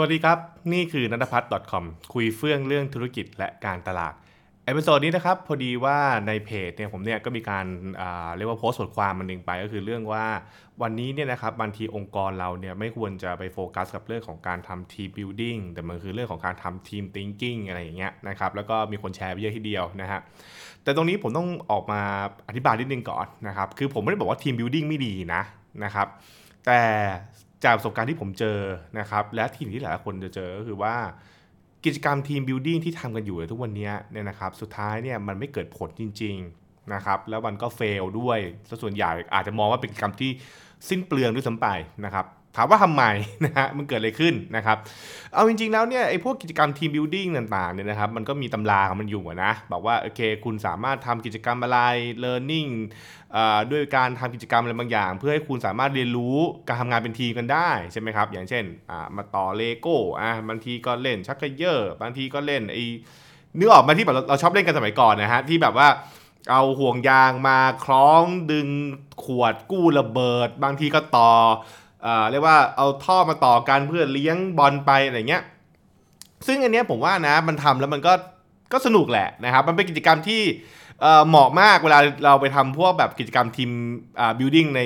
วัสดีครับ นี่คือนัทพัฒน์ .com คุยเฟื่องเรื่องธุรกิจและการตลาด episode นี้นะครับ พอดีว่าในเพจเนี่ยผมเนี่ยก็มีการเรียกว่าโพสต์บทความมันหนึ่งไป ก็คือเรื่องว่าวันนี้เนี่ยนะครับบางทีองค์กรเราเนี่ยไม่ควรจะไปโฟกัสกับเรื่องของการทำ team building แต่มันคือเรื่องของการทำ team thinking อะไรอย่างเงี้ยนะครับแล้วก็มีคนแชร์ไปเยอะทีเดียวนะฮะแต่ตรงนี้ผมต้องออกมาอธิบายนิดนึงก่อนนะครับคือผมไม่ได้บอกว่า team building ไม่ดีนะนะครับแต่ จากประสบการณ์ที่ผมเจอนะครับ และที่ที่หลายคนจะเจอก็คือว่ากิจกรรม team building ที่ทำกันอยู่ในทุกวันนี้เนี่ยนะครับสุดท้ายเนี่ยมันไม่เกิดผลจริงๆนะครับแล้วมันก็ fail ด้วยส่วนใหญ่อาจจะมองว่าเป็นกิจกรรมที่สิ้นเปลืองด้วยซ้ำไปนะครับ ถามว่าทำไมนะฮะมันเกิดอะไรขึ้นนะครับ เอาจริงๆแล้วเนี่ยไอ้พวกกิจกรรม team building ต่างๆเนี่ยนะครับมันก็มีตำราของมันอยู่นะบอกว่าโอเค คุณสามารถทำกิจกรรมอะไร learning ด้วยการทำกิจกรรมอะไรบางอย่าง เพื่อให้คุณสามารถเรียนรู้การทำงานเป็นทีมกันได้ใช่ไหมครับ อย่างเช่นมาต่อเลโก้อะบางทีก็เล่นชักเกยอร์บางทีก็เล่นไอ้นึกออกมาที่แบบเราชอบเล่นกันสมัยก่อนนะฮะที่แบบว่าเอาห่วงยางมาคล้องดึงขวดกู้ระเบิด บางทีก็ต่อ เรียกว่าเอาท่อมาต่อกันเพื่อเลี้ยงบอลไปอะไรเงี้ย ซึ่งอันเนี้ยผมว่านะมันทำแล้วมันก็ก็สนุกแหละนะครับ มันเป็นกิจกรรมที่เหมาะมากเวลาเราไปทำพวกแบบกิจกรรมทีมบิวดิ้งใน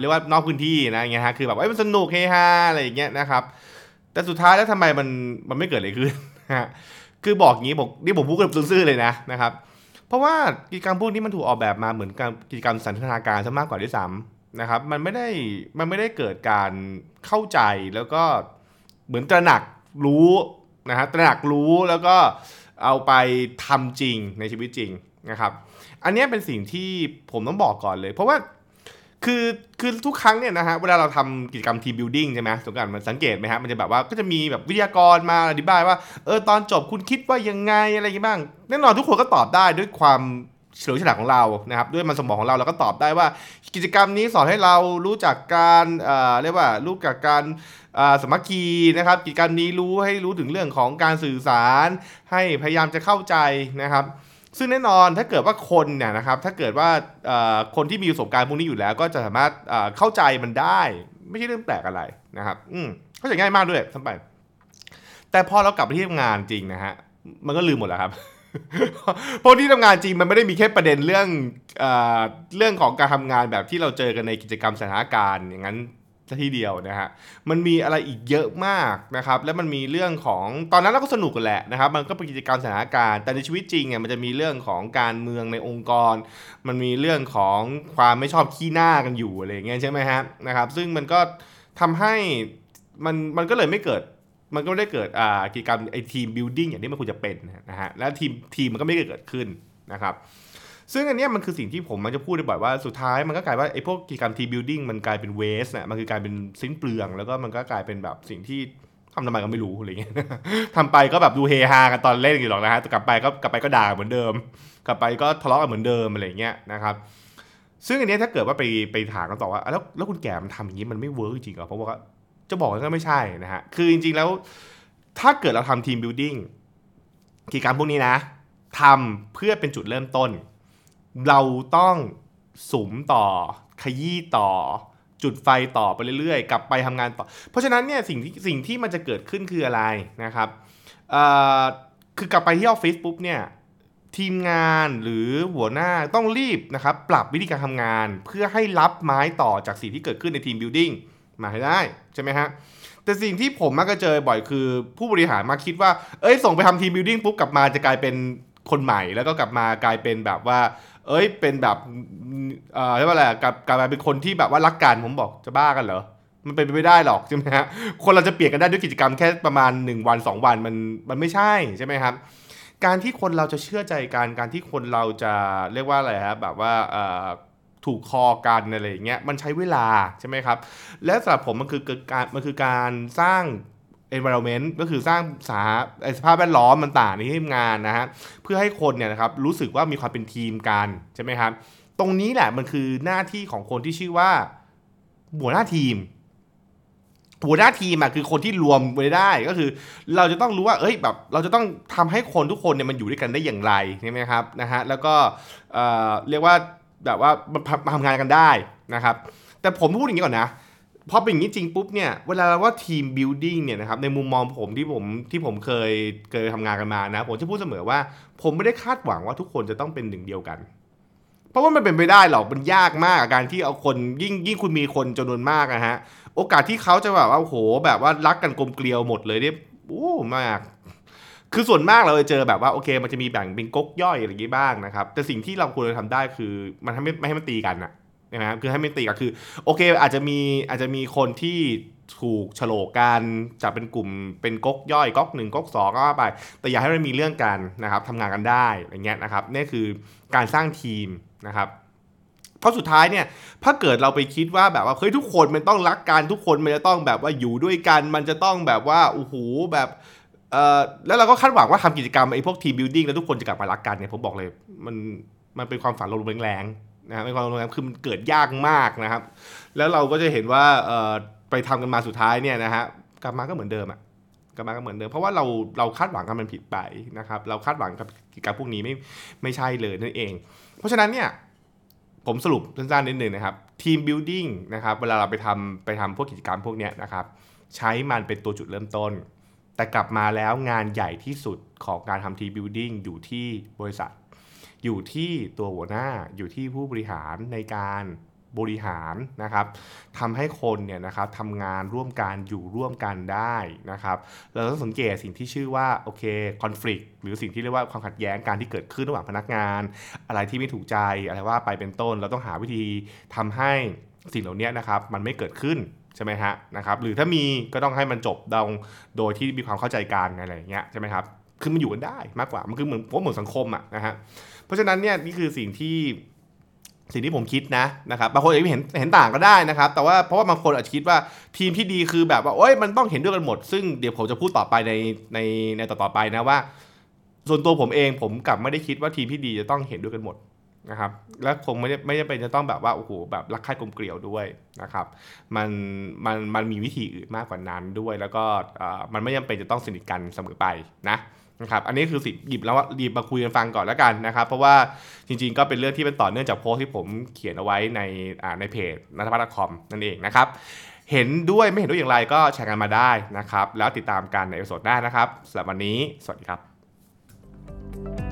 เรียกว่านอกพื้นที่นะอย่างเงี้ยฮะคือแบบว่ามันสนุกเฮฮาอะไรอย่างเงี้ยนะครับ แต่สุดท้ายแล้วทำไมมันมันไม่เกิดอะไรขึ้นฮะคือบอกงี้บอกนี่ผมพูดกับซื่อเลยนะนะครับ เพราะว่ากิจกรรมพวกนี้มันถูกออกแบบมาเหมือนกับกิจกรรมสันทนาการซะมากกว่าด้วยซ้ำ นะครับมันไม่ได้มันไม่ได้เกิดการเข้าใจแล้วก็เหมือนตระหนักรู้นะฮะตระหนักรู้แล้วก็เอาไปทำจริงในชีวิตจริงนะครับ อันนี้เป็นสิ่งที่ผมต้องบอกก่อนเลย เพราะว่าคือคือทุกครั้งเนี่ยนะฮะเวลาเราทำกิจกรรม team building ใช่ไหมสงการมันสังเกตไหมฮะมันจะแบบว่าก็จะมีแบบวิทยากรมาอธิบายว่าเออตอนจบคุณคิดว่ายังไงอะไรอย่างงี้บ้างแน่นอนทุกคนก็ตอบได้ด้วยความ เฉลียวฉลาดของเรานะครับด้วยมันสมองของเราเราก็ตอบได้ว่า กิจกรรมนี้สอนให้เรารู้จักการเอ่อเรียกว่ารู้จักการสมัคคีนะครับกิจกรรมนี้รู้ให้รู้ถึงเรื่องของการสื่อสาร ให้พยายามจะเข้าใจนะครับ ซึ่งแน่นอนถ้าเกิดว่าคนเนี่ยนะครับถ้าเกิดว่าคนที่มีประสบการณ์พวกนี้อยู่แล้ว ก็จะสามารถเข้าใจมันได้ ไม่ใช่เรื่องแปลกอะไรนะครับอืมเข้าใจง่ายมากด้วยทั้งไปแต่พอเรากลับไปที่ทำงานจริงนะฮะมันก็ลืมหมดแล้วครับ เพราะที่ทำงานจริงมันไม่ได้มีแค่ประเด็นเรื่องเอเรื่องของการทำงานแบบที่เราเจอกันในกิจกรรมสถานการณ์อย่างนั้นทีเดียวนะฮะ มันมีอะไรอีกเยอะมากนะครับ แล้วมันมีเรื่องของตอนนั้นเราก็สนุกกันแหละนะครับ มันก็เป็นกิจกรรมสถานการณ์ แต่ในชีวิตจริงเนี่ยมันจะมีเรื่องของการเมืองในองค์กร มันมีเรื่องของความไม่ชอบขี้หน้ากันอยู่อะไรเงี้ยใช่ไหมฮะนะครับ ซึ่งมันก็ทำให้มันมันก็เลยไม่เกิด มันก็ไม่ได้เกิดกิจกรรมไอ team building อย่างที่มันควรจะเป็นนะฮะและทีมทีมมันก็ไม่ได้เกิดขึ้นนะครับซึ่งอันนี้มันคือสิ่งที่ผมมันจะพูดบ่อยว่าสุดท้ายมันก็กลายว่าไอ้พวกกิจกรรม team building มันกลายเป็น waste เนี่ยมันคือกลายเป็นสิ้นเปลือง แล้วก็มันก็กลายเป็นแบบสิ่งที่ทำทำไมก็ไม่รู้อะไรเงี้ยทำไปก็แบบดูเฮฮากันตอนเล่นอยู่หรอกนะฮะแต่กลับไปก็กลับไปก็ด่าเหมือนเดิม กลับไปก็ทะเลาะกันเหมือนเดิมอะไรเงี้ยนะครับ ซึ่งอันนี้ถ้าเกิดว่าไปไปถามกันต่อว่าแล้วแล้วคุณแก่มันทำอย่างนี้มันไม่ work จริงเหรอเพราะว่า จะบอกก็ไม่ใช่นะฮะ คือจริงๆแล้วถ้าเกิดเราทำ team building กิจกรรมพวกนี้นะทำเพื่อเป็นจุดเริ่มต้น เราต้องสุมต่อขยี้ต่อ จุดไฟต่อไปเรื่อยๆ กลับไปทำงานต่อ เพราะฉะนั้นเนี่ยสิ่งที่สิ่งที่มันจะเกิดขึ้นคืออะไรนะครับคือกลับไปที่ออฟฟิศปุ๊บเนี่ยทีมงานหรือหัวหน้าต้องรีบนะครับปรับวิธีการทำงาน เพื่อให้รับไม้ต่อจากสิ่งที่เกิดขึ้นใน team building มาให้ได้ใช่ไหมฮะแต่สิ่งที่ผมมักจะเจอบ่อยคือผู้บริหารมาคิดว่า เอ้ยส่งไปทำทีมบิวดิ้งปุ๊บกลับมาจะกลายเป็นคนใหม่ แล้วก็กลับมากลายเป็นแบบว่า เอ้ยเป็นแบบเอ่อเรียกว่าอะไรกลับกลายเป็นคนที่แบบว่ารักกันผมบอกจะบ้ากันเหรอมันเป็นไปไม่ได้หรอกใช่ไหมฮะคนเราจะเปลี่ยนกันได้ด้วยกิจกรรมแค่ประมาณ 1 วัน 2 วันมันมันไม่ใช่ใช่ไหมครับการที่คนเราจะเชื่อใจกันการที่คนเราจะเรียกว่าอะไรครับแบบว่า ถูกคอกันอะไรอย่างเงี้ยมันใช้เวลาใช่ไหมครับ และสำหรับผมมันคือการมันคือการสร้าง environment ก็คือสร้างสาสภาพแวดล้อมมันต่างในที่ทำงานนะฮะเพื่อให้คนเนี่ยนะครับรู้สึกว่ามีความเป็นทีมกันใช่ไหมครับ ตรงนี้แหละมันคือหน้าที่ของคนที่ชื่อว่าหัวหน้าทีมหัวหน้าทีมอะคือคนที่รวมไว้ได้ก็คือ เราจะต้องรู้ว่าเอ้ยแบบเราจะต้องทำให้คนทุกคนเนี่ยมันอยู่ด้วยกันได้อย่างไรใช่ไหมครับนะฮะแล้วก็เเรียกว่า แบบว่ามาทำงานกันได้นะครับ แต่ผมพูดอย่างนี้ก่อนนะพอเป็นอย่างนี้จริงปุ๊บเนี่ยเวลาเราว่าทีมบิวดิ้งเนี่ยนะครับในมุมมองผมที่ผมที่ผมเคยเคยทำงานกันมานะ ผมจะพูดเสมอว่า ผมไม่ได้คาดหวังว่าทุกคนจะต้องเป็นหนึ่งเดียวกัน เพราะว่ามันเป็นไปได้หรอกมันยากมากการที่เอาคนยิ่งยิ่งคุณมีคนจำนวนมากนะฮะโอกาสที่เขาจะแบบว่าโอ้โหแบบว่ารักกันกลมเกลียวหมดเลยเนี่ยโอ้มาก คือส่วนมากเราจะเจอแบบว่าโอเค มันจะมีแบ่งเป็นก๊กย่อยอะไรอย่างงี้บ้างนะครับ แต่สิ่งที่เราควรจะทำได้คือมันทำไม่ไม่ให้มันตีกันนะนะครับคือให้ไม่ตีกันคือโอเค อาจจะมีอาจจะมีคนที่ถูกโฉลกกันจับเป็นกลุ่มเป็นก๊กย่อยก๊กหนึ่งก๊กสองก็ว่าไป แต่อย่าให้มันมีเรื่องกันนะครับทำงานกันได้อย่างเงี้ยนะครับนี่คือการสร้างทีมนะครับเพราะสุดท้ายเนี่ยถ้าเกิดเราไปคิดว่าแบบว่าเฮ้ยทุกคนมันต้องรักกันทุกคนมันจะต้องแบบว่าอยู่ด้วยกัน มันจะต้องแบบว่าโอ้โหแบบ แล้วเราก็คาดหวังว่าทำกิจกรรมไอ้พวก team building แล้วทุกคนจะกลับมารักกันเนี่ยผมบอกเลยมันมันเป็นความฝันลมๆ แล้งๆนะเป็นความลมแล้งคือมันเกิดยากมากนะครับ แล้วเราก็จะเห็นว่าไปทำกันมาสุดท้ายเนี่ยนะฮะกลับมาก็เหมือนเดิมอะกลับมาก็เหมือนเดิมเพราะว่าเราเราคาดหวังกันมันผิดไปนะครับ เราคาดหวังกับกิจกรรมพวกนี้ไม่ไม่ใช่เลยนั่นเอง เพราะฉะนั้นเนี่ยผมสรุปสั้นๆนิดนึงนะครับ team buildingนะครับเวลาเราไปทำไปทำพวกกิจกรรมพวกเนี้ยนะครับใช้มันเป็นตัวจุดเริ่มต้น แต่กลับมาแล้วงานใหญ่ที่สุดของการทำทีบิวดิ้งอยู่ที่บริษัท อยู่ที่ตัวหัวหน้าอยู่ที่ผู้บริหารในการบริหารนะครับทำให้คนเนี่ยนะครับทำงานร่วมกันอยู่ร่วมกันได้นะครับเราต้องสังเกตสิ่งที่ชื่อว่าโอเคคอน FLICT หรือสิ่งที่เรียกว่าความขัดแย้งการที่เกิดขึ้นระหว่างพนักงาน อะไรที่ไม่ถูกใจอะไรว่าไปเป็นต้น เราต้องหาวิธีทำให้สิ่งเหล่านี้นะครับมันไม่เกิดขึ้น ใช่ไหมฮะนะครับหรือถ้ามีก็ต้องให้มันจบดงโดยที่มีความเข้าใจกันอะไรอย่างเงี้ยใช่ไหมครับคือมันอยู่กันได้มากกว่ามันคือเหมือนผมเหมือนสังคมอะนะฮะเพราะฉะนั้นเนี่ยนี่คือสิ่งที่สิ่งที่ผมคิดนะนะครับบางคนอาจจะเห็นเห็นต่างก็ได้นะครับ แต่ว่าเพราะว่าบางคนอาจจะคิดว่าทีมที่ดีคือแบบว่าโอ้ยมันต้องเห็นด้วยกันหมด ซึ่งเดี๋ยวผมจะพูดต่อไปในในในต่อๆไปนะว่า ส่วนตัวผมเองผมกลับไม่ได้คิดว่าทีมที่ดีจะต้องเห็นด้วยกันหมด นะครับและคงไม่ได้ไม่ได้เป็นจะต้องแบบว่าโอ้โหแบบรักใคร่กลมเกลียวด้วยนะครับมันมันมันมีวิธีอื่นมากกว่านั้นด้วย แล้วก็มันไม่จำเป็นจะต้องสนิทกันเสมอไปนะนะครับอันนี้คือสิ่งหยิบแล้วว่าหยิบมาคุยกันฟังก่อนแล้วกันนะครับเพราะว่าจริงๆก็เป็นเรื่องที่เป็นต่อเนื่องจากโพสที่ผมเขียนเอาไว้ในในเพจนัทพัฒน์คอมนั่นเองนะครับเห็นด้วยไม่เห็นด้วยอย่างไรก็แชร์กันมาได้นะครับแล้วติดตามกันใน episode หน้านะครับสำหรับวันนี้ สวัสดีครับ